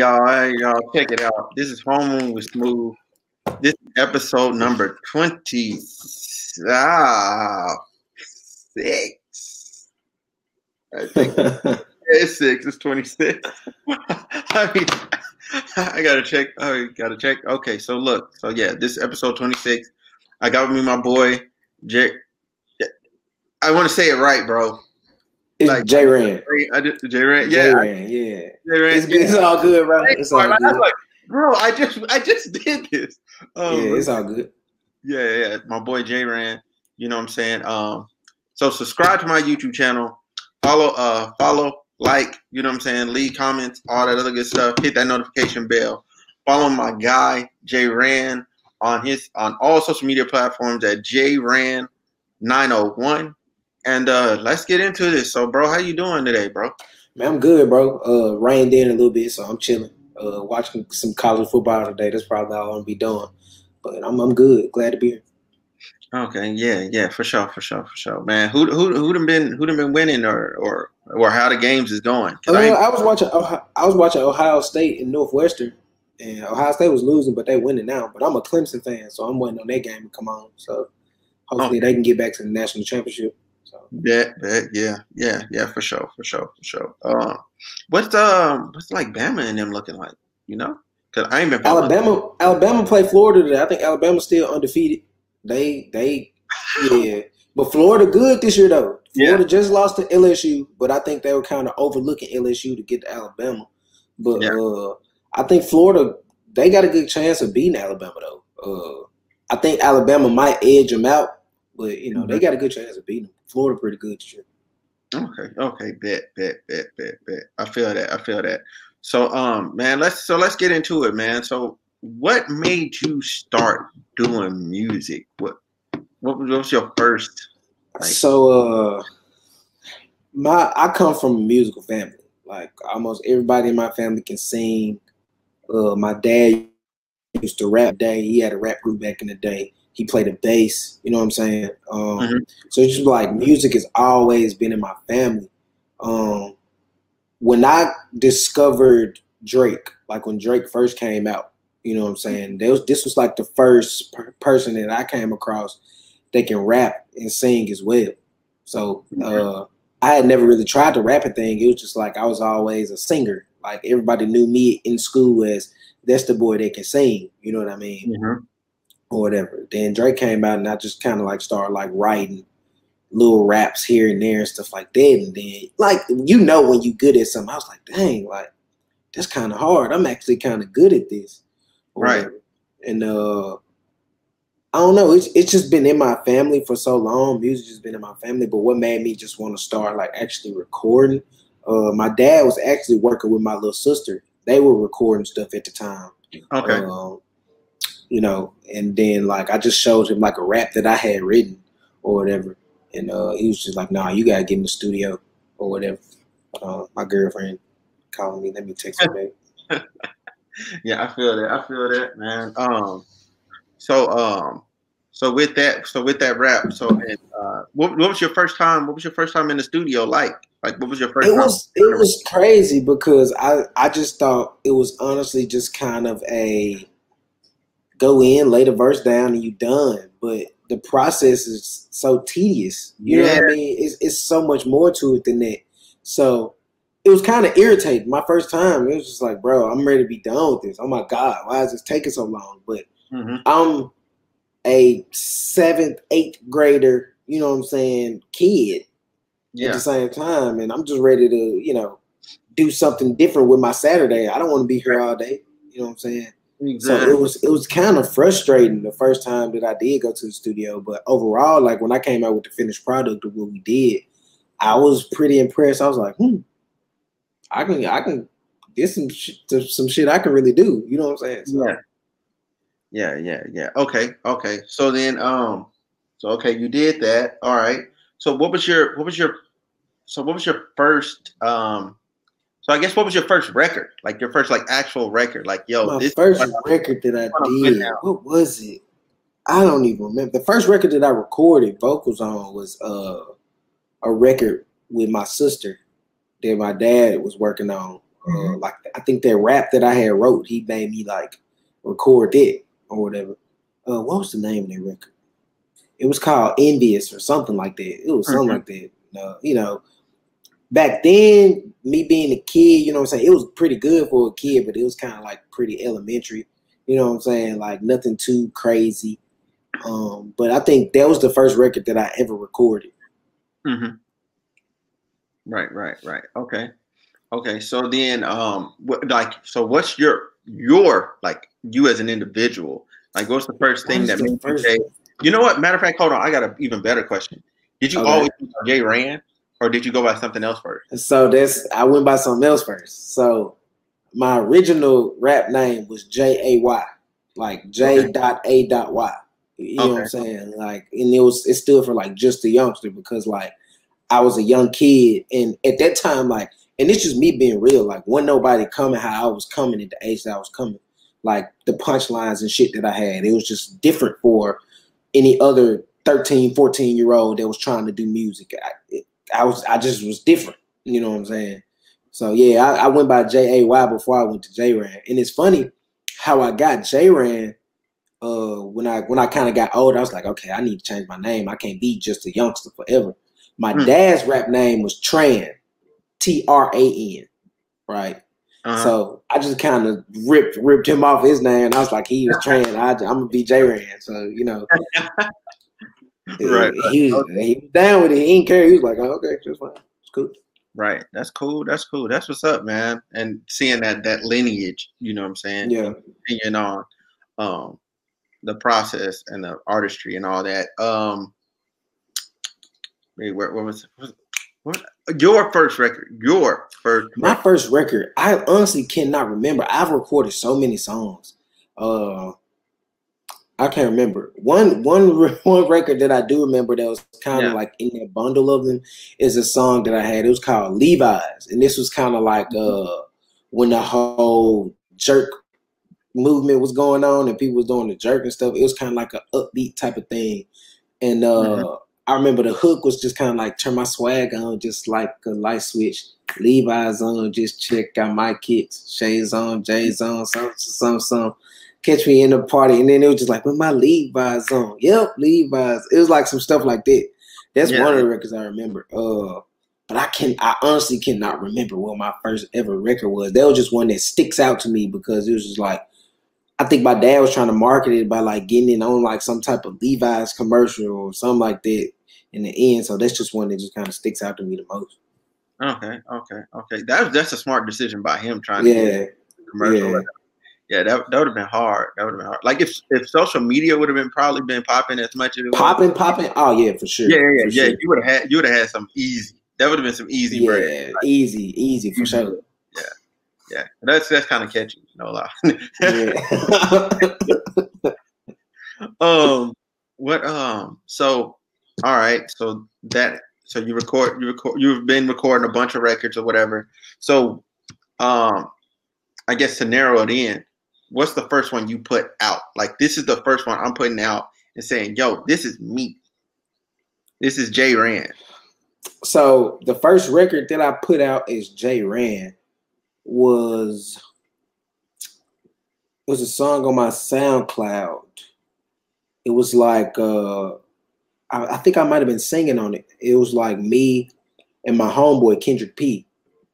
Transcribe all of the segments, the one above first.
y'all. All right, y'all. Check it out. This is Home with Smooth. This is episode number 20. Ah. I think it's six. It's 26. I mean, I gotta check. I gotta check. Okay, so look. So yeah, this is episode 26. I got with me my boy, Jake. I want to say it right, bro. Like J Rand. I did J Rand. Yeah. J Rand. Yeah. J Rand. It's, it's all good, bro. It's all good. I was like, bro, I just I just did this. Um, Yeah, it's all good. yeah, yeah, my boy J Rand. You know what I'm saying? Um, so subscribe to my YouTube channel. Follow, uh, follow, like, you know what I'm saying? Leave comments, all that other good stuff. Hit that notification bell. Follow my guy, J Ran on his on all social media platforms at J Ran 901. And uh let's get into this. So, bro, how you doing today, bro? Man, I'm good, bro. Uh, rained in a little bit, so I'm chilling. Uh, watching some college football today. That's probably all I'm gonna be doing. But I'm I'm good. Glad to be here. Okay, yeah, yeah, for sure, for sure, for sure, man. Who who who done been who done been winning or or or how the games is going? 'Cause Uh, I I was watching. Ohio, I was watching Ohio State and Northwestern, and Ohio State was losing, but they winning now. But I'm a Clemson fan, so I'm waiting on that game to come on. So hopefully Okay. they can get back to the national championship. So Yeah, yeah, yeah, yeah, yeah, for sure, for sure, for sure. Um, what's um, what's like Bama and them looking like? You know, because I ain't been following- Alabama, Alabama played Florida today. I think Alabama's still undefeated. They, they, yeah. But Florida good this year though. Yeah. Florida just lost to LSU, but I think they were kind of overlooking LSU to get to Alabama. But Yeah. uh, I think Florida they got a good chance of beating Alabama though. Uh, I think Alabama might edge them out, but you know they Mm-hmm. got a good chance of beating them. Florida pretty good this year. Okay, okay, bet, bet, bet, bet, bet. I feel that. I feel that. So, um, man, let's so let's get into it, man. So, what made you start doing music? What what was, what was your first? Like- so uh my I come from a musical family. Like almost everybody in my family can sing. Uh my dad used to rap day. He had a rap group back in the day. He played a bass, you know what I'm saying? Um Mhm. so it's just like music has always been in my family. Um when I discovered Drake, like when Drake first came out, you know what I'm saying? There was, this was like the first per- person that I came across that can rap and sing as well. So uh, I had never really tried the rapping thing. It was just like I was always a singer. Like everybody knew me in school as that's the boy that can sing. You know what I mean? Mhm. Or whatever. Then Drake came out and I just kind of like started like writing little raps here and there and stuff like that. And then like you know when you good at something, I was like, dang, like that's kind of hard. I'm actually kind of good at this. Right. And uh I don't know. It's it's just been in my family for so long. Music has been in my family. But what made me just want to start like actually recording? Uh, my dad was actually working with my little sister. They were recording stuff at the time. Okay, Um, you know, and then like I just showed him like a rap that I had written or whatever, and uh, he was just like, "Nah, you gotta get in the studio or whatever." Uh, my girlfriend calling me. Let me text her back. yeah, I feel that. I feel that, man. Um, so um, so with that, so with that rap, so and, uh, what what was your first time? What was your first time in the studio like? Like, what was your first? it time? was it was crazy because I I just thought it was honestly just kind of a go in, lay the verse down, and you done. But the process is so tedious. You know what I mean? It's it's so much more to it than that. So it was kind of irritating. My first time, it was just like, bro, I'm ready to be done with this. Oh my god, why is this taking so long? But Mhm. I'm a seventh, eighth grader. You know what I'm saying? Kid at the same time, and I'm just ready to, you know, do something different with my Saturday. I don't want to be here all day. You know what I'm saying? So it was it was kind of frustrating the first time that I did go to the studio, but overall, like when I came out with the finished product of what we did, I was pretty impressed. I was like, hmm, I can I can get some sh- some shit I can really do. You know what I'm saying? So, Yeah. Yeah, yeah, yeah. Okay, okay. So then, um, so okay, you did that. All right. So what was your what was your so what was your first um so I guess what was your first record? Like your first like actual record? Like yo, my this first record that I what I'm putting did, what was it? I don't even remember. The first record that I recorded vocals on was uh, a record with my sister that my dad was working on. Uh, mm-hmm. Like I think that rap that I had wrote, he made me like record it or whatever. Uh, what was the name of that record? It was called Envious or something like that. It was something mm-hmm. like that. Uh, you know, back then, me being a kid, you know what I'm saying, it was pretty good for a kid, but it was kind of like pretty elementary. You know what I'm saying? Like nothing too crazy. Um, but I think that was the first record that I ever recorded. Mm-hmm. Right, right, right. Okay. Okay. So then um what like so what's your your like you as an individual? Like what's the first thing that made you say, you know what? Matter of fact, hold on, I got an even better question. Did you okay. always J Ran or did you go by something else first? So that's I went by something else first. So my original rap name was J A Y, like J dot A dot Y. You know okay. what I'm saying? Like, and it was it stood for like just a youngster because like I was a young kid, and at that time, like, and it's just me being real. Like, when nobody coming how I was coming at the age that I was coming, like the punchlines and shit that I had, it was just different for any other 13, 14 year old that was trying to do music. I, was I just was different. You know what I'm saying? So yeah, I, I went by J A Y before I went to J Ran, and it's funny how I got J Ran. Uh, when I when I kind of got older, I was like, okay, I need to change my name. I can't be just a youngster forever. My hmm. dad's rap name was Tran, T R A N, right? Uh-huh. So I just kind of ripped ripped him off his name. I was like, he was Tran. I, am gonna be J Ran. So you know, right, he, okay. he was down with it. He didn't care. He was like, oh, okay, just fine. It's cool. Right. That's cool. That's cool. That's what's up, man. And seeing that that lineage, you know what I'm saying? Yeah. Opinion on um the process and the artistry and all that. Um wait, where, what was what, what, your first record? Your first my first record. I honestly cannot remember. I've recorded so many songs. Uh I can't remember. One one one record that I do remember that was kind of yeah. like in that bundle of them is a song that I had. It was called Levi's, and this was kind of like uh when the whole jerk movement was going on and people was doing the jerk and stuff. It was kind of like an upbeat type of thing, and uh mm-hmm. I remember the hook was just kind of like turn my swag on, just like a light switch. Levi's on, just check out my kicks, shades on, J's on, some some some catch me in a party. And then it was just like, with my Levi's on. Yep, Levi's. It was like some stuff like that. That's yeah. one of the records I remember. Uh, but I can I honestly cannot remember what my first ever record was. That was just one that sticks out to me because it was just like I think my dad was trying to market it by like getting it on like some type of Levi's commercial or something like that in the end. So that's just one that just kind of sticks out to me the most. Okay, okay, okay. That's that's a smart decision by him trying to yeah. commercial. Yeah yeah, that, that would have been hard. That would have been hard. Like if if social media would have been probably been popping as much as it popping, popping. Oh yeah, for sure. Yeah, yeah, yeah. Sure. You would have had you would have had some easy. That would have been some easy yeah, bread. Like, easy, easy for sure. Yeah, yeah. That's that's kind of catchy. No lie. yeah. um. What? Um. So, all right. So that. So you record. You record. You've been recording a bunch of records or whatever. So, um, I guess to narrow it in what's the first one you put out? Like this is the first one I'm putting out and saying, yo, this is me. This is J Ran. So the first record that I put out is J Ran was was a song on my SoundCloud. It was like uh I, I think I might have been singing on it. It was like me and my homeboy Kendrick P.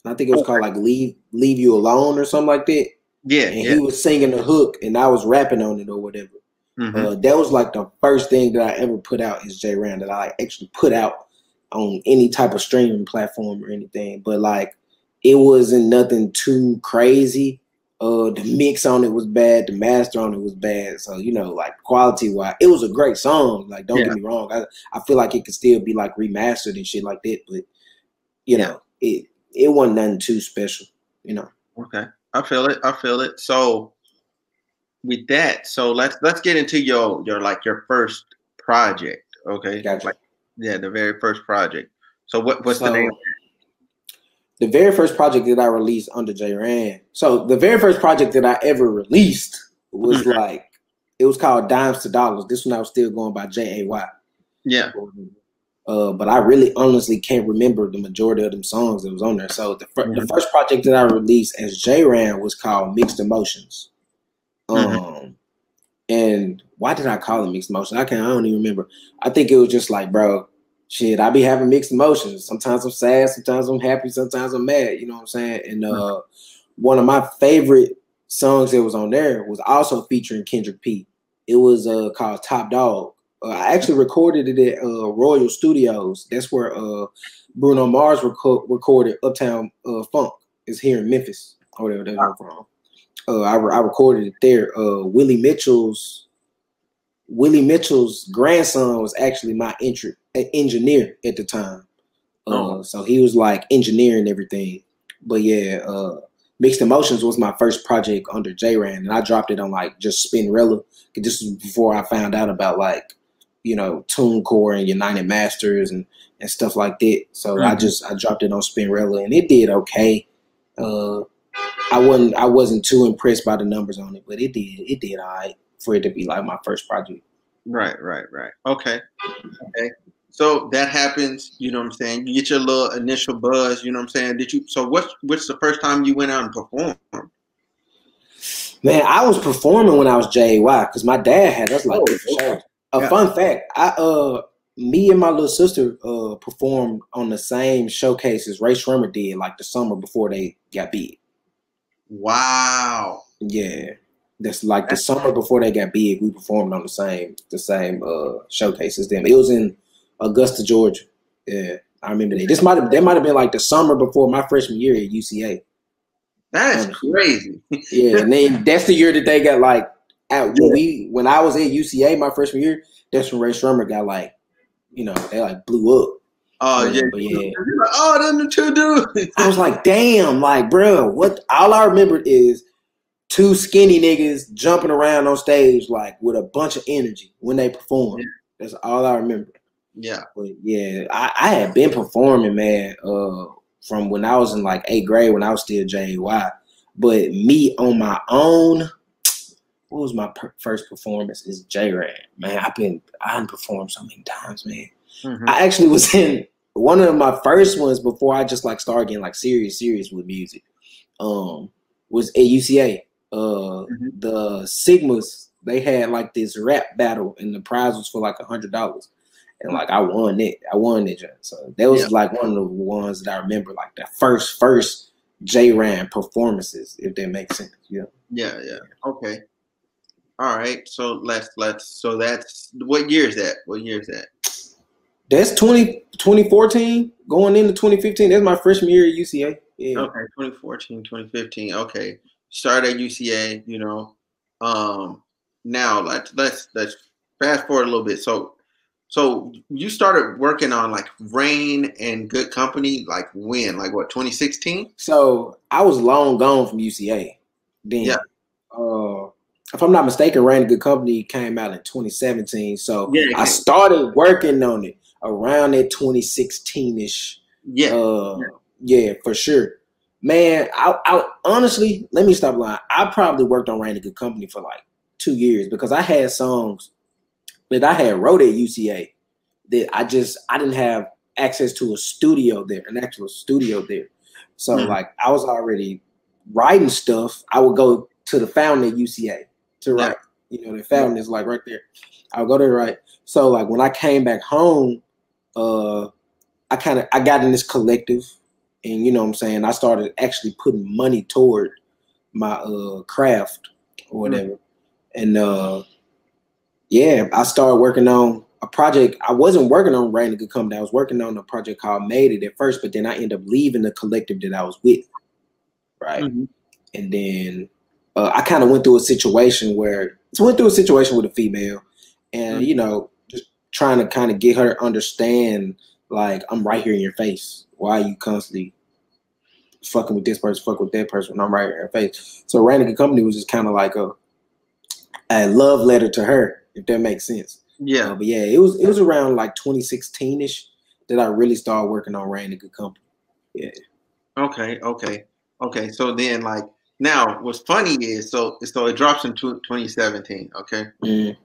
I think it was called like Leave Leave You Alone or something like that. Yeah, and yeah. he was singing the hook, and I was rapping on it or whatever. Mm-hmm. Uh, that was like the first thing that I ever put out is J Ran that I actually put out on any type of streaming platform or anything. But like, it wasn't nothing too crazy. Uh, the mix on it was bad. The master on it was bad. So you know, like quality wise, it was a great song. Like, don't yeah. get me wrong. I, I feel like it could still be like remastered and shit like that. But you know, it it wasn't nothing too special. You know. Okay. I feel it. I feel it. So with that, so let's let's get into your your like your first project. Okay. Gotcha. Like yeah, the very first project. So what what's so, the name? The very first project that I released under J Ran. So the very first project that I ever released was mm-hmm. like it was called Dimes to Dollars. This one I was still going by J A Y. Yeah. Uh, but I really honestly can't remember the majority of them songs that was on there. So the, fir- the first project that I released as J Ran was called Mixed Emotions. Um, Mhm. and why did I call it Mixed Emotions? I can't. I don't even remember. I think it was just like, bro, shit. I be having mixed emotions. Sometimes I'm sad. Sometimes I'm happy. Sometimes I'm mad. You know what I'm saying? And uh, one of my favorite songs that was on there was also featuring Kendrick P. It was uh called Top Dog. Uh, I actually recorded it at uh, Royal Studios. That's where uh, Bruno Mars reco- recorded Uptown uh, Funk. Is here in Memphis, or whatever they're from. Uh, I, re- I recorded it there. Uh, Willie Mitchell's Willie Mitchell's grandson was actually my entry, engineer at the time. Uh, Oh. So he was like engineering everything. But yeah, uh, Mixed Emotions was my first project under J Ran, and I dropped it on like just Spinrilla. This was before I found out about like you know TuneCore and United Masters and and stuff like that. So I Mhm. just I dropped it on Spinrilla, and it did okay. Uh, I wasn't I wasn't too impressed by the numbers on it, but it did it did all right for it to be like my first project. Right, right, right. Okay. Okay. So that happens, you know what I'm saying? You get your little initial buzz, you know what I'm saying? Did you so what's what's the first time you went out and performed? Man, I was performing when I was JY because my dad had us like Oh, sure. A Yeah. fun fact, I uh me and my little sister uh performed on the same showcase as Rae Sremmurd did like the summer before they got big. Wow. Yeah. That's like the summer before they got big, we performed on the same the same uh showcases them. It was in Augusta, Georgia. Yeah. I remember that. This might have that might have been like the summer before my freshman year at UCA. That is crazy. Yeah, and then that's the year that they got like out when Yeah. we when I was at UCA my freshman year, that's when Rae Sremmurd got like, you know, they like blew up. Oh Yeah, yeah. but yeah. Like, oh, them the two dudes. I was like, damn, like, bro, what all I remember is two skinny niggas jumping around on stage like with a bunch of energy when they perform. Yeah. That's all I remember. yeah. But yeah, I, I had been performing, man, uh, from when I was in like eighth grade when I was still JY. But me on my own, what was my per- first performance? Is J Ran. Man, I've been I done performed so many times, man. Mhm. I actually was in one of my first ones before I just like started getting like serious, serious with music. Um, was at UCA. Uh, Mhm. the Sigmas they had like this rap battle, and the prize was for like a hundred dollars, and like I won it. I won it. So that was Yeah. like one of the ones that I remember, like the first first J Ran performances, if that makes sense. Yeah. Yeah, yeah. Okay. All right. So let's let's so that's what year is that? What year is that? That's 20, 2014 going into 2015. That's my freshman year at UCA. Yeah. Okay, 2014, 2015. Okay. Started at UCA, you know. Um now let's let's let's fast forward a little bit. So so you started working on like Rain and Good Company like when? Like what, 2016? So I was long gone from UCA. Then, Yeah. uh, if I'm not mistaken, Rain a Good Company came out in 2017. So Yeah, I started working on it around that 2016 ish. Yeah. Uh, yeah, for sure. Man, I, I honestly, let me stop lying. I probably worked on Rain a Good Company for like two years because I had songs that I had wrote at UCA that I just I didn't have access to a studio there, an actual studio there. So Mhm. like I was already writing stuff. I would go to the fountain at UCA to Yeah. You know, the fountain is like right there. I would go there to write. So like when I came back home, uh I kind of I got in this collective and you know what I'm saying, I started actually putting money toward my uh craft or whatever. And uh yeah, I started working on a project. I wasn't working on Rain a Good Company. I was working on a project called Made It at first, but then I ended up leaving the collective that I was with. Right. Mhm. And then uh, I kind of went through a situation where I went through a situation with a female, and Mhm. you know, just trying to kind of get her to understand, like I'm right here in your face. Why are you constantly fucking with this person, fuck with that person when I'm right here in your face? So a Company was just kind of like a a love letter to her, if that makes sense. Uh, Yeah. but yeah, it was it was around like 2016 ish that I really started working on Good Company. Yeah. Okay, okay, okay. So then, like now, what's funny is so so it drops in tw- 2017. Okay, Mm.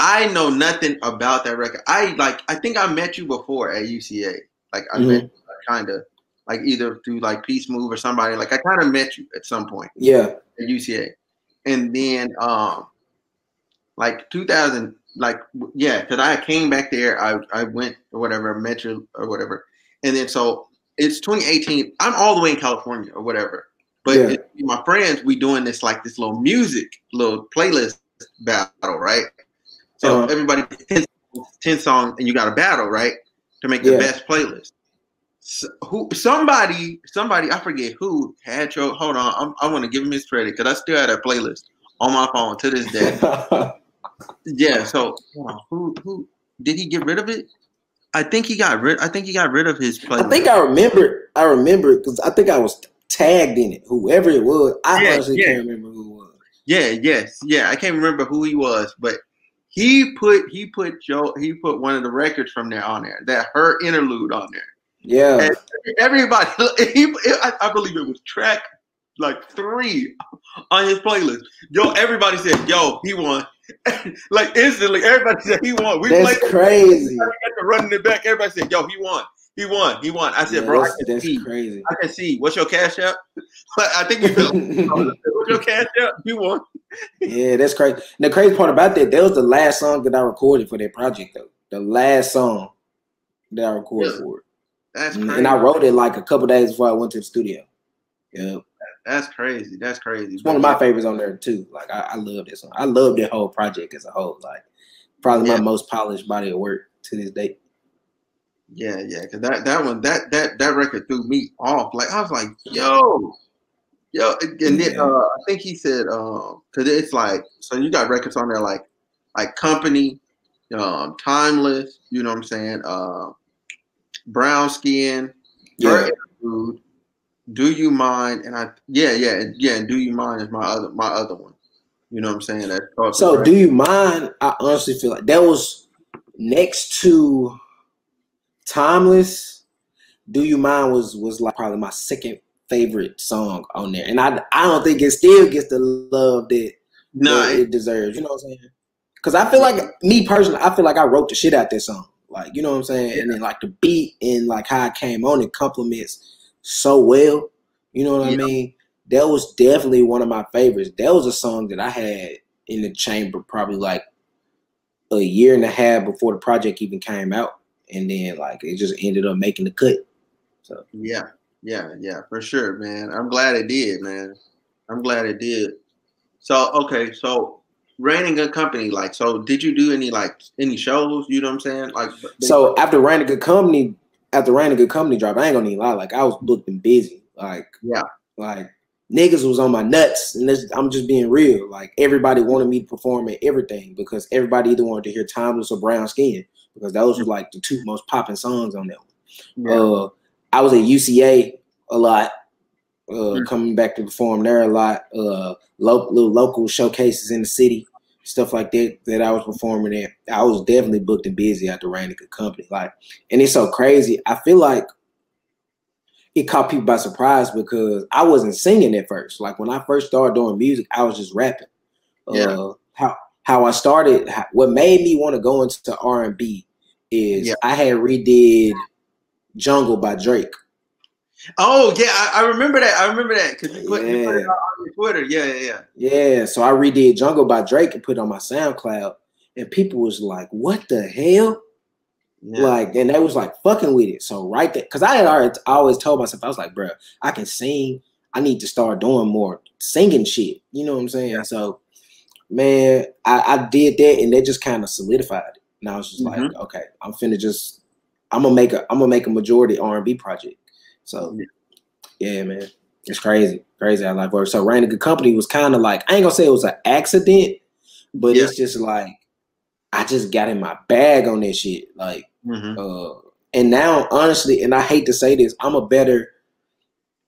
I know nothing about that record. I like. I think I met you before at UCA. Like I mm-hmm. met kind of like either through like Peace Move or somebody. Like I kind of met you at some point. Yeah. At UCA, and then um, like 2000, like yeah, because I came back there. I I went or whatever, met you or whatever, and then so it's 2018. I'm all the way in California or whatever. But yeah. my friends, we doing this like this little music, little playlist battle, right? So uh-huh. everybody 10, 10 songs and you got a battle, right? To make the yeah. best playlist. So, who somebody somebody I forget who had your hold on I'm, i want to give him his credit because I still had that playlist on my phone to this day. yeah, so who who did he get rid of it? I think he got rid. I think he got rid of his playlist. I think I remember. I remember because I think I was tagged in it. Whoever it was, I yeah, honestly yeah. can't remember who it was. Yeah, yes, yeah. I can't remember who he was, but he put he put Joe he put one of the records from there on there. That her interlude on there. Yeah. And everybody, he, I, I believe it was track like three on his playlist. Yo, everybody said, "Yo, he won." like instantly, everybody said he won. We that's played crazy. Running it back, everybody said, "Yo, he won." He won. He won. I said, yeah, bro, I can see. Crazy. I can see. What's your cash app? I think you. What's your cash app? You won. yeah, that's crazy. And the crazy part about that, that was the last song that I recorded for that project, though. The last song that I recorded yeah. for it. That's crazy. And I wrote it like a couple days before I went to the studio. Yeah. That's crazy. That's crazy. It's one of my favorites on there too. Like I, I love this one. I love that whole project as a whole. Like probably yeah. my most polished body of work to this day. Yeah, yeah, because that that one that that that record threw me off. Like I was like, yo, yo, and then uh, I think he said, um, because it's like, so you got records on there like like Company, um, Timeless. You know what I'm saying? Uh, Brown Skin, yeah. Food, Do You Mind? And I, yeah, yeah, yeah. And Do You Mind is my other my other one. You know what I'm saying? That so, Do You Mind? I honestly feel like that was next to Timeless, Do You Mind was was like probably my second favorite song on there, and I I don't think it still gets the love that, no, that it deserves. You know what I'm saying? Because I feel like me personally, I feel like I wrote the shit out this song. Like you know what I'm saying, yeah. and then like the beat and like how it came on, it complements so well. You know what yeah. I mean? That was definitely one of my favorites. That was a song that I had in the chamber probably like a year and a half before the project even came out and then like it just ended up making the cut. So yeah, yeah, yeah, for sure, man. I'm glad it did, man. I'm glad it did. So okay, so Rain Good Company, like, so did you do any like any shows? You know what I'm saying? Like, so after Rain Good Company, after Rain Good Company drop, I ain't gonna even lie, like I was booked and busy, like yeah, like niggas was on my nuts, and this, I'm just being real. Like everybody wanted me to perform at everything because everybody either wanted to hear Timeless or Brown Skin because those were like the two most popping songs on that one. Yeah. Uh, I was at UCA a lot, uh, mm-hmm. coming back to perform there a lot. Uh, local local showcases in the city, stuff like that that I was performing at. I was definitely booked and busy at the Randica company. Like, and it's so crazy. I feel like it caught people by surprise because I wasn't singing at first. Like when I first started doing music, I was just rapping. Yeah. Uh, how how I started, what made me want to go into R and B is yeah. I had redid Jungle by Drake. Oh yeah, I, I remember that. I remember that because you, put, yeah. you put it on your Twitter. Yeah, yeah, yeah. Yeah, so I redid Jungle by Drake and put it on my SoundCloud, and people was like, "What the hell?" Yeah. Like, and they was like fucking with it. So right there, because I had already I always told myself, I was like, bro, I can sing. I need to start doing more singing shit. You know what I'm saying? So man, I, I did that and that just kind of solidified it. And I was just mm-hmm. like, okay, I'm finna just I'm gonna make a I'm gonna make a majority R and B project. So yeah, man. It's crazy. Crazy how life works. So Rain Good Company was kind of like, I ain't gonna say it was an accident, but yeah. it's just like I just got in my bag on this shit. Like mm-hmm. uh and now honestly, and I hate to say this, I'm a better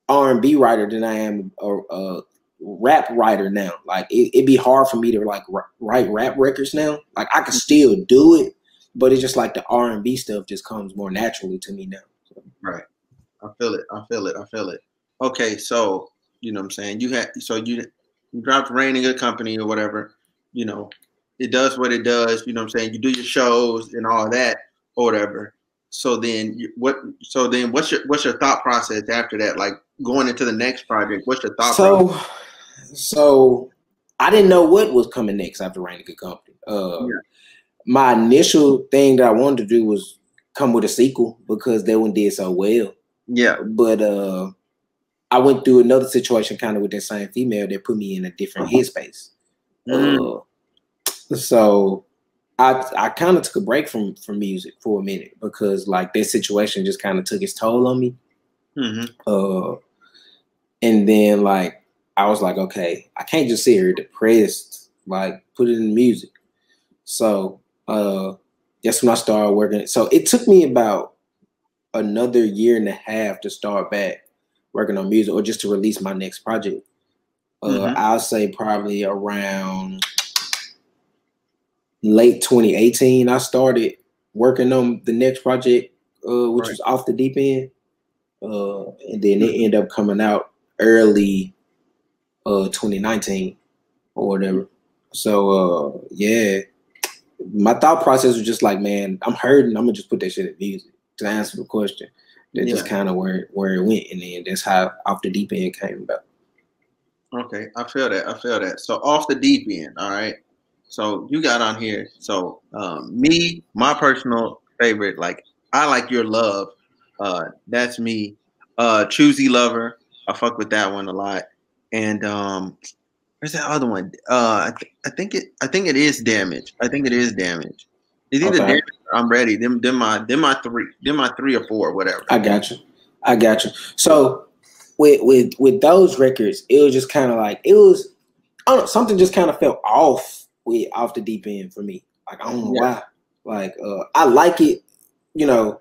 R and B writer than I am a, a, rap writer now. Like it, would be hard for me to like write rap records now. Like I can still do it, but it's just like the R and B stuff just comes more naturally to me now. So. Right. I feel it. I feel it. I feel it. Okay, so you know what I'm saying. You had so you you dropped Rain in Good Company or whatever. You know, it does what it does. You know what I'm saying? You do your shows and all that or whatever. So then what? So then what's your what's your thought process after that? Like going into the next project, what's your thought? So, process? So I didn't know what was coming next after Rain Good Company. Uh, yeah. My initial thing that I wanted to do was come with a sequel because that one did so well. Yeah, but uh, I went through another situation kind of with that same female that put me in a different uh-huh. headspace. Mm. Uh, so I I kind of took a break from from music for a minute because like that situation just kind of took its toll on me. Mm-hmm. Uh, and then like I was like, okay, I can't just sit here depressed. Like put it in music. So uh, that's when I started working. So it took me about another year and a half to start back working on music or just to release my next project. Uh, mm-hmm. I'll say probably around late 2018, I started working on the next project, uh, which right. was off the deep end. Uh, and then it ended up coming out early uh 2019 or whatever. So uh yeah, my thought process was just like, man, I'm hurting. I'm gonna just put that shit in music to answer the question. That's yeah. just kind of where where it went, and then that's how off the deep end came about. Okay, I feel that. I feel that. So off the deep end, all right. So you got on here. So um, me, my personal favorite, like I like your love. Uh, that's me. Uh, choosy lover. I fuck with that one a lot. And um, where's that other one? Uh, I, th- I think it. I think it is damage. I think it is damage. It's either okay. damage I'm ready. Them, them my, them my three, them my three or four, whatever. I got you. I got you. So with with with those records, it was just kind of like it was. I don't know. Something just kind of felt off with off the deep end for me. Like I don't know yeah. why. Like uh, I like it, you know,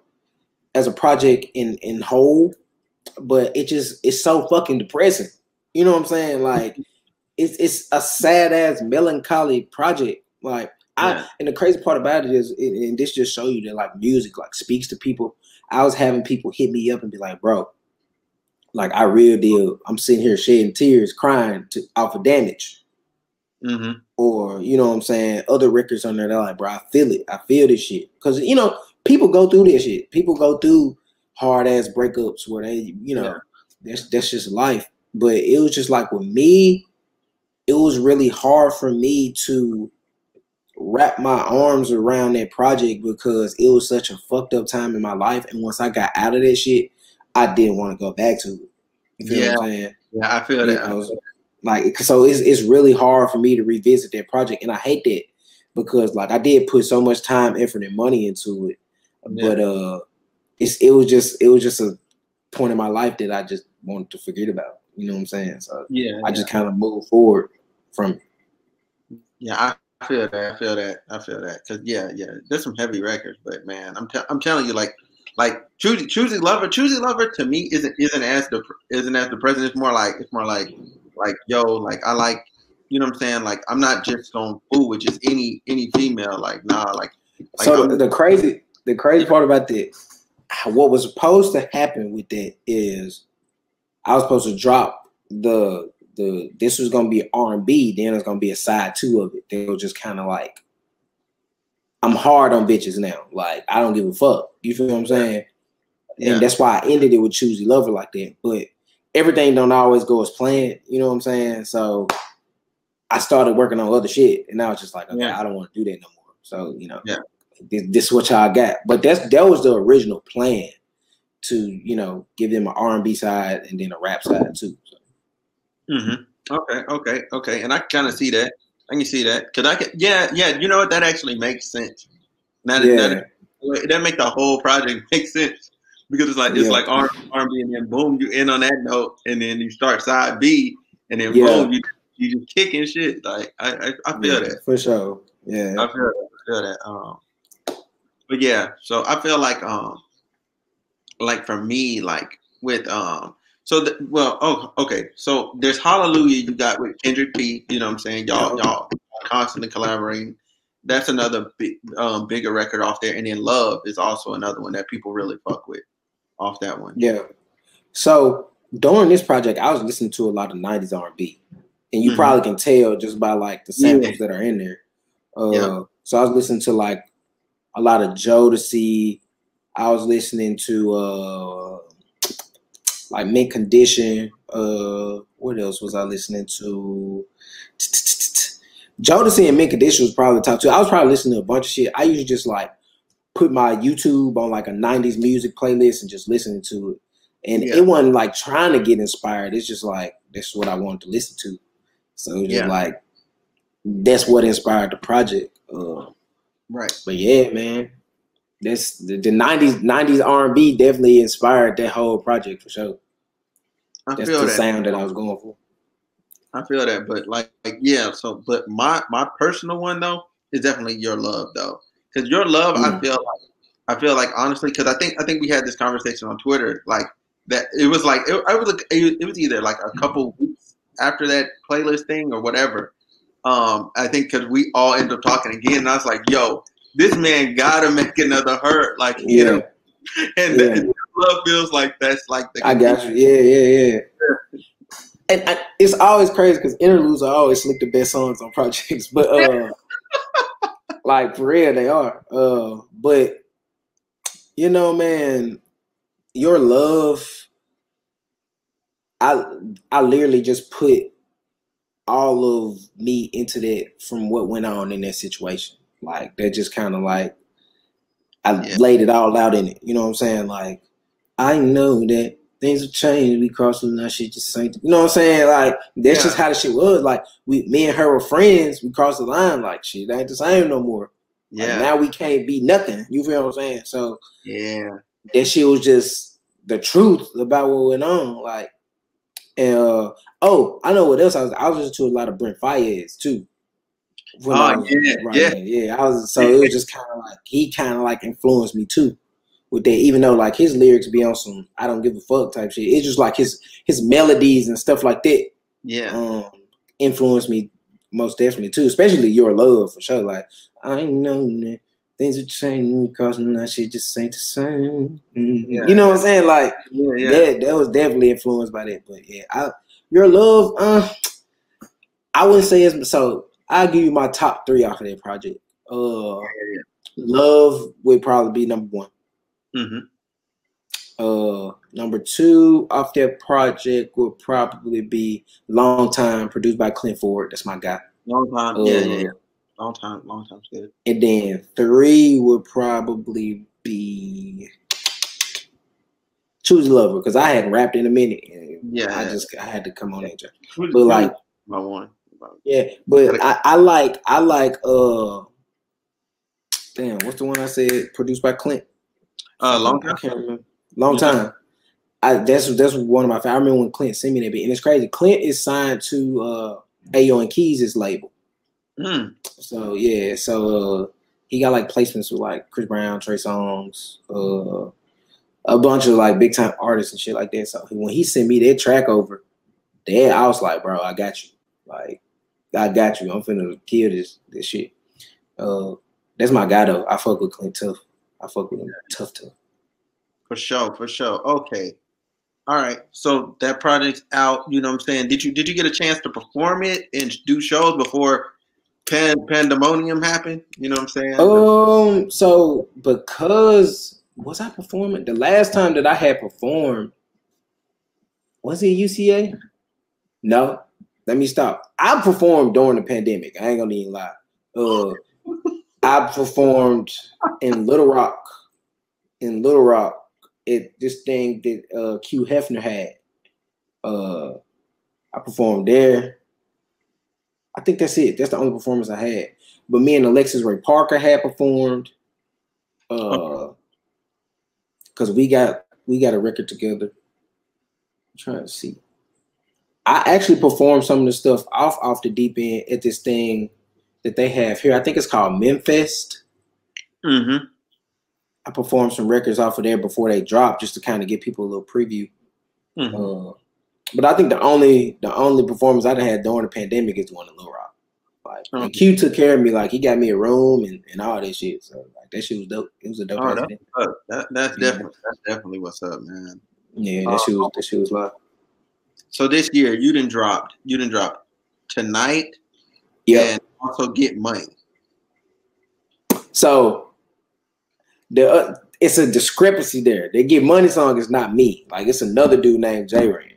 as a project in in whole, but it just it's so fucking depressing. You know what I'm saying? Like it's it's a sad ass melancholy project. Like I and the crazy part about it is, and this just show you that like music like speaks to people. I was having people hit me up and be like, bro, like I real deal. I'm sitting here shedding tears, crying to off of damage. Mm-hmm. Or you know what I'm saying, other records on there. They're like, bro, I feel it. I feel this shit because you know people go through this shit. People go through hard ass breakups where they, you know, yeah. that's that's just life. But it was just like with me, it was really hard for me to wrap my arms around that project because it was such a fucked up time in my life. And once I got out of that shit, I didn't want to go back to it. You feel yeah. what I'm saying? Yeah, I feel that. Was like, so it's it's really hard for me to revisit that project, and I hate that because like I did put so much time, effort, and money into it, yeah. but uh, it's it was just it was just a point in my life that I just wanted to forget about. You know what I'm saying? So yeah, I just kind of move forward from it. Yeah, I feel that. I feel that. I feel that. Cause yeah, yeah, there's some heavy records, but man, I'm I'm telling you, like like choosy choosy lover, choosy lover to me isn't isn't as the isn't as the president. It's more like it's more like like yo, like I like you know what I'm saying. Like I'm not just gonna fool with just any any female. Like nah, like. like so I'm, the crazy the crazy part about that, what was supposed to happen with that is, I was supposed to drop the the this was gonna be R and B, then it's gonna be a side two of it. They were just kind of like, I'm hard on bitches now. Like I don't give a fuck. You feel what I'm saying? Yeah. And that's why I ended it with choosy lover like that. But everything don't always go as planned. You know what I'm saying? So I started working on other shit, and I was just like, okay, yeah. I don't want to do that no more. So you know, yeah. this, this is what y'all got. But that's that was the original plan to you know give them an R and B side and then a rap side too. So. Mm-hmm. Okay, okay, okay. And I kind of see that. I can see that because I can. Yeah, yeah. You know what? That actually makes sense. That yeah. that, that make the whole project make sense because it's like it's yeah. like R and B, and then boom, you end on that note, and then you start side B, and then yeah. boom, you you just kicking shit. Like I I, I feel yeah, that for sure. Yeah, I feel that. I feel that. Um, but yeah, so I feel like um, like for me, like with um, so, the, well, oh, okay. So there's Hallelujah you got with Kendrick P. You know what I'm saying? Y'all, y'all constantly collaborating. That's another big, um, bigger record off there. And then Love is also another one that people really fuck with off that one. Yeah. So during this project, I was listening to a lot of 90s R&B. And you mm-hmm. probably can tell just by like the samples yeah. that are in there. Uh, yeah. So I was listening to like a lot of Jodeci. I was listening to uh, like Mint Condition. Uh, what else was I listening to? Jodeci and Mint Condition was probably the top two. I was probably listening to a bunch of shit. I usually just like put my YouTube on like a 90s music playlist and just listening to it. And yeah. it wasn't like trying to get inspired. It's just like that's what I wanted to listen to. So it was yeah. like that's what inspired the project. Uh, right. But yeah, man. That's the, the 90s 90s R&B definitely inspired that whole project for sure. I that's the that. sound that I was going for. I feel that, but like, like yeah. So, but my my personal one though is definitely your love though, because your love, mm. I feel like, I feel like honestly, because I think I think we had this conversation on Twitter, like that it was like it, I was it was either like a mm. couple weeks after that playlist thing or whatever. Um, I think because we all ended up talking again, and I was like, "Yo, this man gotta make another hurt." Like, you yeah. know, and, yeah. and love feels like that's like the. I got you. Yeah, yeah, yeah and I, it's always crazy because interludes are always like the best songs on projects, but uh, like for real they are. Uh, but you know, man, your love, I I literally just put all of me into that from what went on in that situation. Like that just kind of like I yeah. laid it all out in it. You know what I'm saying? Like I know that things have changed. We crossing that shit just ain't. You know what I'm saying? Like that's yeah. just how the shit was. Like we, me and her were friends. We crossed the line. Like shit ain't the same no more. Yeah. Like, now we can't be nothing. You feel what I'm saying? So yeah, that shit was just the truth about what went on. Like, and uh, oh, I know what else I was. I was listening to a lot of Brent Faiyaz too. Oh yeah, right yeah, yeah. I was so it was just kind of like he kind of like influenced me too with that, even though like his lyrics be on some I don't give a fuck type shit. It's just like his his melodies and stuff like that. Yeah. Um, influenced me most definitely too, especially your love for sure. Like I know that things are changing because that shit just ain't the same. Mm-hmm. Yeah. You know what I'm saying? Like yeah, yeah. that that was definitely influenced by that. But yeah, I your love, uh I wouldn't say it's so I'll give you my top three off of that project. Uh love would probably be number one. Mm-hmm. Uh, number two off that project would probably be Long Time, produced by Clint Ford. That's my guy. Long time, uh, yeah, yeah, yeah. Long time, long time's good. And then three would probably be Choose Lover because I hadn't rapped in a minute. yeah, I just I had to come on that. But like my one. Yeah, but I, I like I like uh damn, what's the one I said produced by Clint? Uh, long time. I can't remember. Long time. I that's that's one of my. I remember when Clint sent me that bit, and it's crazy. Clint is signed to uh Ayo and Keys' label. Mm. So yeah, so uh, he got like placements with like Chris Brown, Trey Songz, uh, a bunch of like big time artists and shit like that. So when he sent me that track over, then I was like, bro, I got you. Like, I got you. I'm finna kill this this shit. Uh, that's my guy though. I fuck with Clint tough. I fuck with him tough tough. For sure, for sure. Okay. All right. So that project's out, you know what I'm saying? Did you did you get a chance to perform it and do shows before pan, pandemonium happened? You know what I'm saying? Um so because was I performing the last time that I had performed was it UCA? No. Let me stop. I performed during the pandemic. I ain't gonna even lie. Uh I performed in Little Rock. In Little Rock, it this thing that uh, Q Hefner had. Uh, I performed there. I think that's it. That's the only performance I had. But me and Alexis Ray Parker had performed. Uh, because we got we got a record together. I'm trying to see. I actually performed some of the stuff off off the deep end at this thing that they have here. I think it's called Memfest. Mm-hmm. I performed some records off of there before they dropped, just to kind of give people a little preview. Mm-hmm. Uh, but I think the only the only performance I had during the pandemic is the one in Little Rock. Like. Q took care of me, like he got me a room and, and all that shit. So like that shit was dope. It was a dope. Oh, that's, that, that's yeah. definitely that's definitely what's up, man. Yeah, that uh, shit was that shit was live. So this year you didn't drop you didn't drop tonight. Yeah also get money. So the uh, it's a discrepancy there. They get money song is not me. Like it's another dude named J Ran.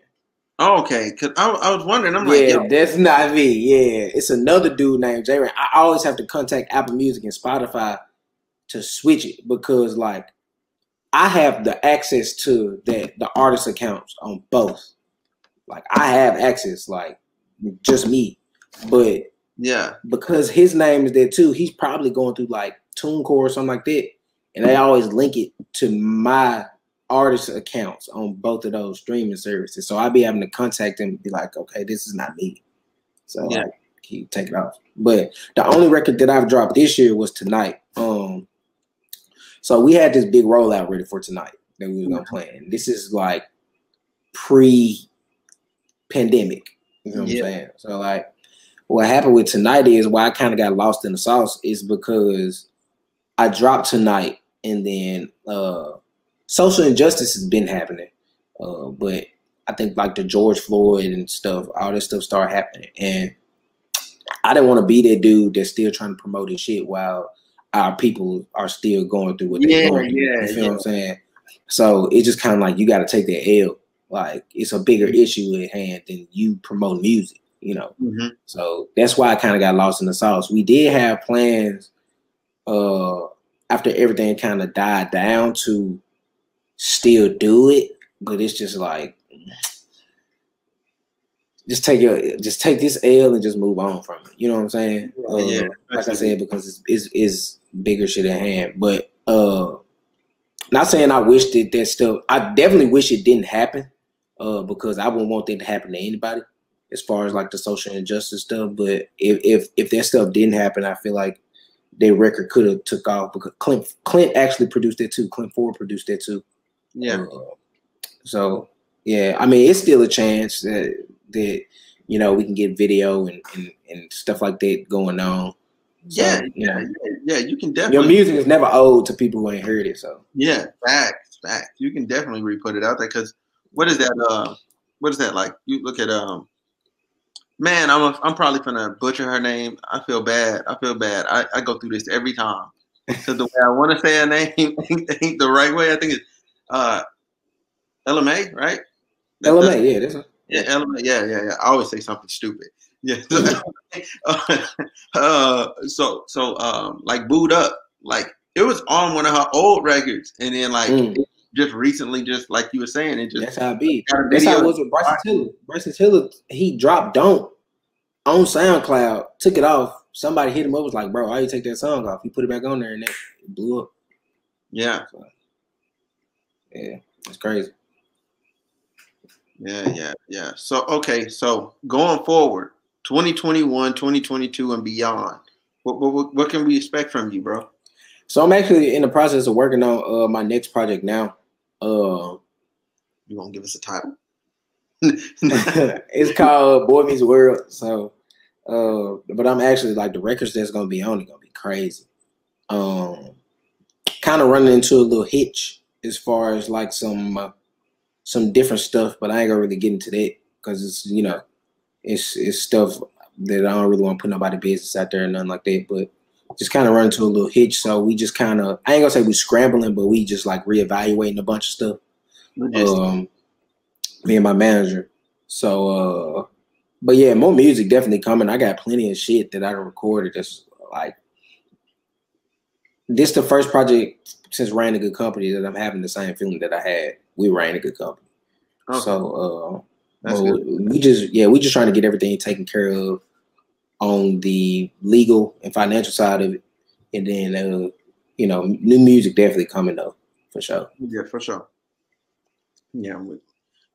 Oh, okay, cause I, I was wondering. I'm yeah, like, yo, that's not me. Yeah, it's another dude named J Ran. I always have to contact Apple Music and Spotify to switch it because like I have the access to that the artist accounts on both. Like I have access, like just me. But yeah, because his name is there too, he's probably going through like TuneCore or something like that. And they always link it to my artist accounts on both of those streaming services. So I'll be having to contact them and be like, okay, this is not me. So Yeah. like he take it off. But the only record that I've dropped this year was tonight. Um so we had this big rollout ready for tonight that we were gonna play. And this is like pre pandemic. You know what Yeah. I'm saying? So like what happened with tonight is why I kind of got lost in the sauce is because I dropped tonight and then uh social injustice has been happening. Uh, but I think like the George Floyd and stuff, all this stuff started happening. And I didn't want to be that dude that's still trying to promote his shit while our people are still going through what Yeah, they're going through. yeah, you feel yeah. what I'm saying? So it's just kind of like you got to take that L. Like it's a bigger issue at hand than you promote music, you know. mhm. So that's why I kind of got lost in the sauce. We did have plans uh after everything kind of died down to still do it, but it's just like just take your just take this L and just move on from it. You know what I'm saying? Uh, yeah. like I said, because it's, it's it's bigger shit at hand. But uh not saying I wish that that stuff I definitely wish it didn't happen. Uh because I wouldn't want that to happen to anybody as far as like the social injustice stuff. But if if if that stuff didn't happen, I feel like their record could have took off because Clint Clint actually produced it too. Clint Ford produced it too. yeah, Uh, so yeah, I mean it's still a chance that that you know we can get video and and, and stuff like that going on. So, yeah, yeah, yeah, yeah. You can definitely. your music is never old to people who ain't heard it. So yeah, facts, facts. You can definitely re-put it out there because what is that? Uh, what is that like? You look at um, man, I'm a, I'm probably gonna butcher her name. I feel bad. I feel bad. I, I go through this every time because the way I want to say her name ain't, ain't the right way. I think it's uh, Ella Mai, right? Ella Mai, yeah, that's Yeah, element. Yeah, yeah, yeah. I always say something stupid. Yeah. uh, so, so, um, like, booed up. Like, it was on one of her old records, and then like Mm. Just recently, just like you were saying, it just that's how it be. That's how it was with Bryson Tiller. Bryson Tiller, he dropped "Don't" on SoundCloud, took it off. Somebody hit him up, was like, "Bro, why you take that song off?" He put it back on there, and it blew up. Yeah, Yeah, it's crazy. yeah, yeah, yeah. So, okay, so going forward, 2021, 2022, and beyond, what, what, what- what can we expect from you, bro? So I'm actually in the process of working on uh, my next project now. Uh, You gonna give us a title? it's called Boy Meets World. So, uh, but I'm actually like the records that's gonna be on it gonna be crazy. Um, kind of running into a little hitch as far as like some uh, some different stuff, but I ain't gonna really get into that because it's you know it's it's stuff that I don't really want to put nobody business out there and nothing like that. But just kind of run into a little hitch, so we just kind of I ain't gonna say we scrambling, but we just like reevaluating a bunch of stuff um me and my manager. So uh but yeah, more music definitely coming. I got plenty of shit that I recorded that's like this the first project since Rain a Good Company that I'm having the same feeling that I had. We ran a Good Company. okay, So uh that's well, we just yeah, we just trying to get everything taken care of on the legal and financial side of it. And then uh, you know, new music definitely coming though, for sure. Yeah, for sure. Yeah, I'm with-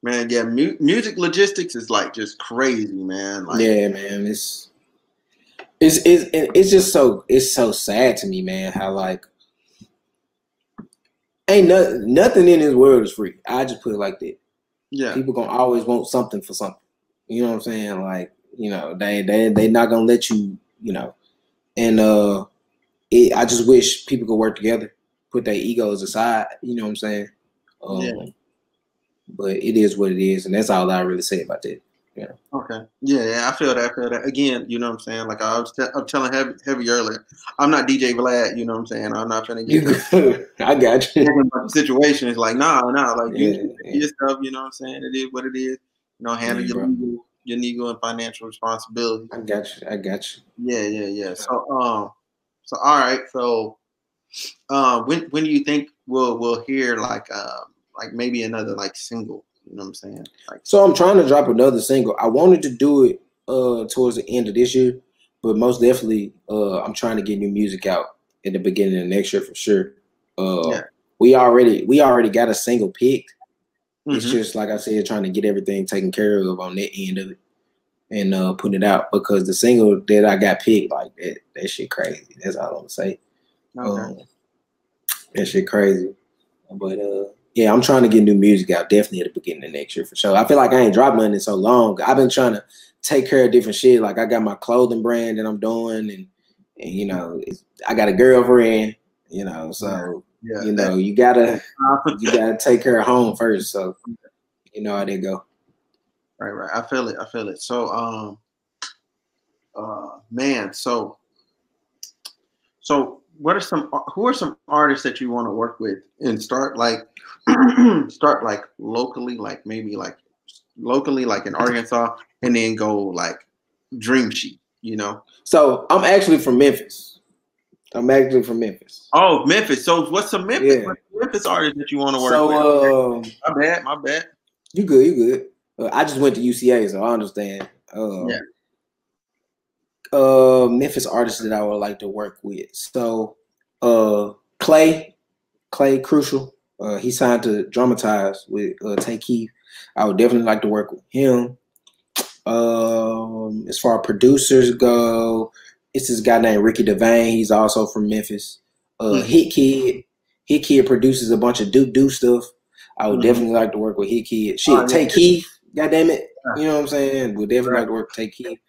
man. Yeah, mu- music logistics is like just crazy, man. Like, yeah, man, it's it's it's it's just so it's so sad to me, man. How like ain't no, nothing in this world is free. I just put it like that. yeah, People gonna always want something for something. You know what I'm saying? Like you know they they they not gonna let you you know. And uh, it, I just wish people could work together, put their egos aside. You know what I'm saying? Um, Yeah. But it is what it is, and that's all I really say about that. Yeah. Okay. Yeah, yeah, I feel that. I feel that. Again, you know what I'm saying? Like I was, te- I'm telling heavy, heavy earlier, I'm not DJ Vlad. You know what I'm saying? I'm not trying to get. I got you. the situation. is like, nah, nah. Like Yeah, you, yeah. your stuff. You know what I'm saying? It is what it is. You know, handle Yeah, your your legal and financial responsibility. I got you. I got you. Yeah, yeah, yeah. So, um, so all right. So, um, when when do you think we'll we'll hear like um like maybe another like single? You know what I'm saying? Like, So I'm trying to drop another single. I wanted to do it uh towards the end of this year, but most definitely uh I'm trying to get new music out in the beginning of next year for sure. Uh Yeah. we already we already got a single picked. It's mhm. just like I said, trying to get everything taken care of on that end of it and uh putting it out because the single that I got picked, like that that shit crazy. That's all I'm gonna say. okay. Um, that shit crazy. But uh yeah, I'm trying to get new music out definitely at the beginning of next year for sure. I feel like I ain't dropped nothing in so long. I've been trying to take care of different shit. Like I got my clothing brand that I'm doing and and you know, it's, I got a girlfriend, you know, so yeah, you know, you gotta you gotta take her home first. So you know how they go. right, right. I feel it. I feel it. So, um, uh, man. So, so what are some? Who are some artists that you want to work with and start like, start like locally, like maybe like locally, like in Arkansas, and then go like Dream Sheet. You know? So I'm actually from Memphis. I'm actually from Memphis. Oh, Memphis. So, what's some Memphis? Yeah. what's Memphis artists that you want to work So with? um my bad. My bad. You good? You good? Uh, I just went to UCA, so I understand. Uh, Yeah. Uh, Memphis artists that I would like to work with. So, uh, Clay, Clay Crucial. Uh, he signed to Dramatize with uh, Tay Keith. I would definitely like to work with him. Um, as far as producers go, it's this guy named Ricky Devane. He's also from Memphis. Uh, Mhm. HitKidd. Hit Kid produces a bunch of Duke Deuce stuff. I would Mhm. definitely like to work with HitKidd. Shit, Oh, yeah. Keith. God damn it. You know what I'm saying? Would definitely like to work with Tay Keith.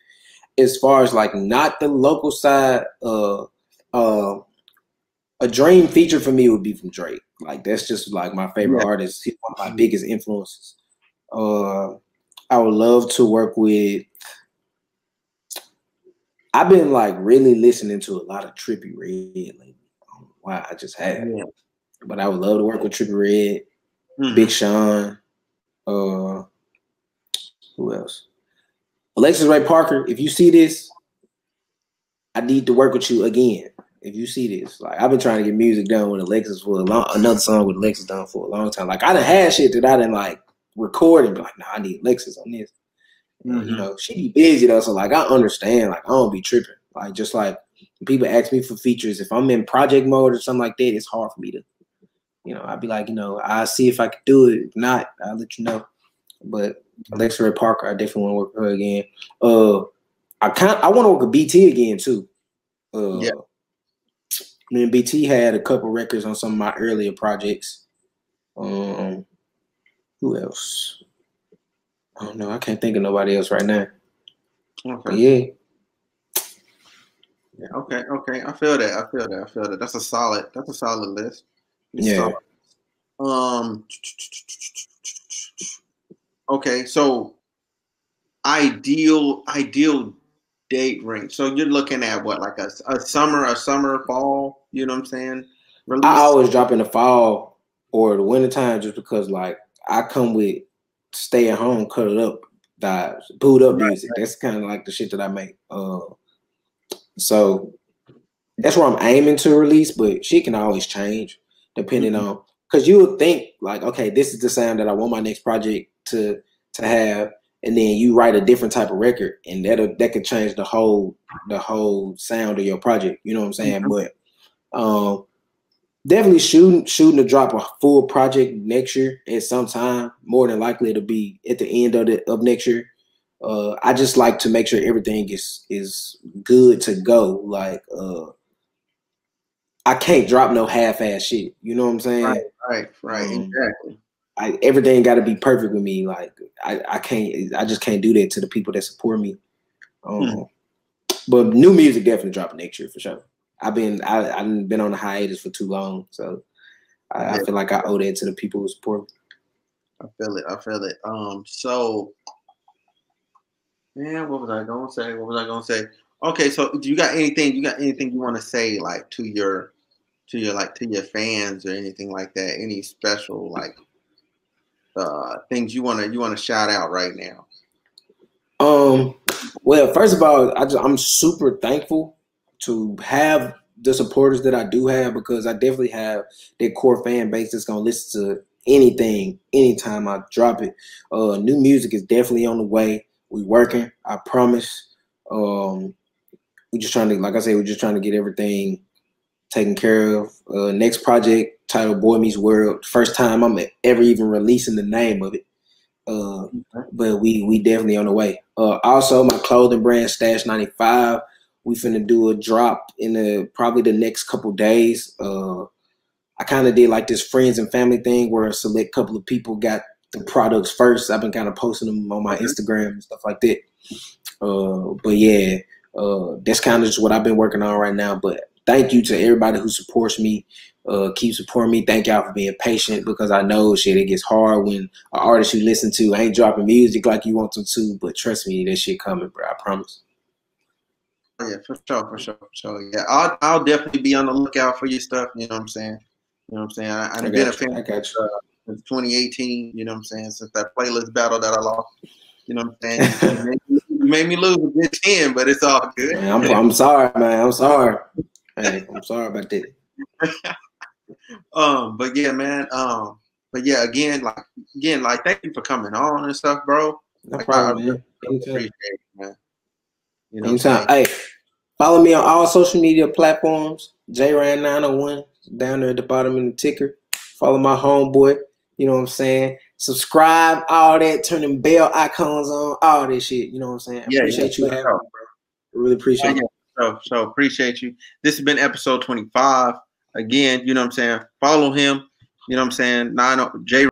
As far as like not the local side, uh, uh, a dream feature for me would be from Drake. Like that's just like my favorite Yeah. artist. He's one of my biggest influences. Uh, I would love to work with. I've been like really listening to a lot of Trippie Redd lately. I don't Why I just have, Yeah. but I would love to work with Trippie Redd, Mhm. Big Sean. Uh, who else? Alexis Ray Parker. If you see this, I need to work with you again. If you see this, like I've been trying to get music done with Alexis for a long, another song with Alexis done for a long time. Like I done had shit that I didn't like record and be like, nah, I need Alexis on this. And, you know, she be busy though, so like I understand. Like I don't be tripping. Like just like people ask me for features, if I'm in project mode or something like that, it's hard for me to, you know, I'd be like, you know, I see if I could do it. If not, I'll let you know. But Alexa Ray Parker, I definitely want to work with her again. Uh, I kind I want to work with BT again too. Uh, Yeah. I mean, BT had a couple records on some of my earlier projects. Um, who else? I don't know. I can't think of nobody else right now. But Okay. yeah, Yeah, okay, okay. I feel that. I feel that. I feel that. That's a solid. That's a solid list. It's Yeah. solid. Um. Okay, so ideal ideal date range. So you're looking at what, like a, a summer, a summer, fall. You know what I'm saying? Release? I always drop in the fall or the wintertime just because like I come with stay at home, cut it up, dives, boot up Right, music. That's kind of like the shit that I make. Uh, so that's where I'm aiming to release, but shit can always change depending Mhm. on because you would think like, okay, this is the sound that I want my next project to to have, and then you write a different type of record, and that that could change the whole the whole sound of your project. You know what I'm saying? Mhm. But um, definitely shooting shooting to drop a full project next year at some time. More than likely, it'll be at the end of the of next year. Uh, I just like to make sure everything is is good to go. Like uh, I can't drop no half ass shit. You know what I'm saying? Right, right, right. Um, exactly. I, everything got to be perfect with me. Like I, I can't, I just can't do that to the people that support me. Um, Hmm. But new music definitely dropping next year for sure. I've been, I, I've been on a hiatus for too long, so I, I feel like I owe that to the people who support me. I feel it. I feel it. Um. So. Man, what was I gonna say? What was I gonna say? Okay, so do you got anything? You got anything you want to say, like to your, to your like to your fans or anything like that? Any special like uh things you want to you want to shout out right now? Um, well, first of all, I just, I'm super thankful to have the supporters that I do have because I definitely have that core fan base that's gonna listen to anything anytime I drop it. Uh, new music is definitely on the way. We working, I promise. Um, we just trying to, like I said, we're just trying to get everything taken care of. Uh, next project titled Boy Meets World. First time I'm ever even releasing the name of it. Uh, but we we definitely on the way. Uh, also, my clothing brand Stash ninety five. We finna do a drop in the probably the next couple days. Uh, I kind of did like this friends and family thing where a select couple of people got the products first. I've been kind of posting them on my Instagram and stuff like that. Uh, but yeah, uh, that's kind of just what I've been working on right now. But thank you to everybody who supports me. Uh, keep supporting me. Thank y'all for being patient because I know shit it gets hard when an artist you listen to ain't dropping music like you want them to. But trust me, that shit coming, bro. I promise. Yeah, for sure, for sure, for sure. Yeah, I'll I'll definitely be on the lookout for your stuff. You know what I'm saying? You know what I'm saying? I, I've been a fan I got you. uh, since 2018. You know what I'm saying? Since that playlist battle that I lost. You know what I'm saying? you, made me, you made me lose a good ten, but it's all good. Man, I'm, I'm sorry, man. I'm sorry. Hey, I'm sorry about that. um, but yeah, man. Um, but yeah, again, like again, like thank you for coming on and stuff, bro. No Like, problem, I man. really appreciate it, man. You know what I'm saying? Hey, follow me on all social media platforms. JRAN901 down there at the bottom in the ticker. Follow my homeboy. You know what I'm saying? Subscribe, all that. Turn them bell icons on, all this shit. You know what I'm saying? Yeah, appreciate yeah, you having me, bro. I Really appreciate oh, Yeah, it. So, so appreciate you. This has been episode 25. Again, you know what I'm saying? Follow him. You know what I'm saying? Nine oh, J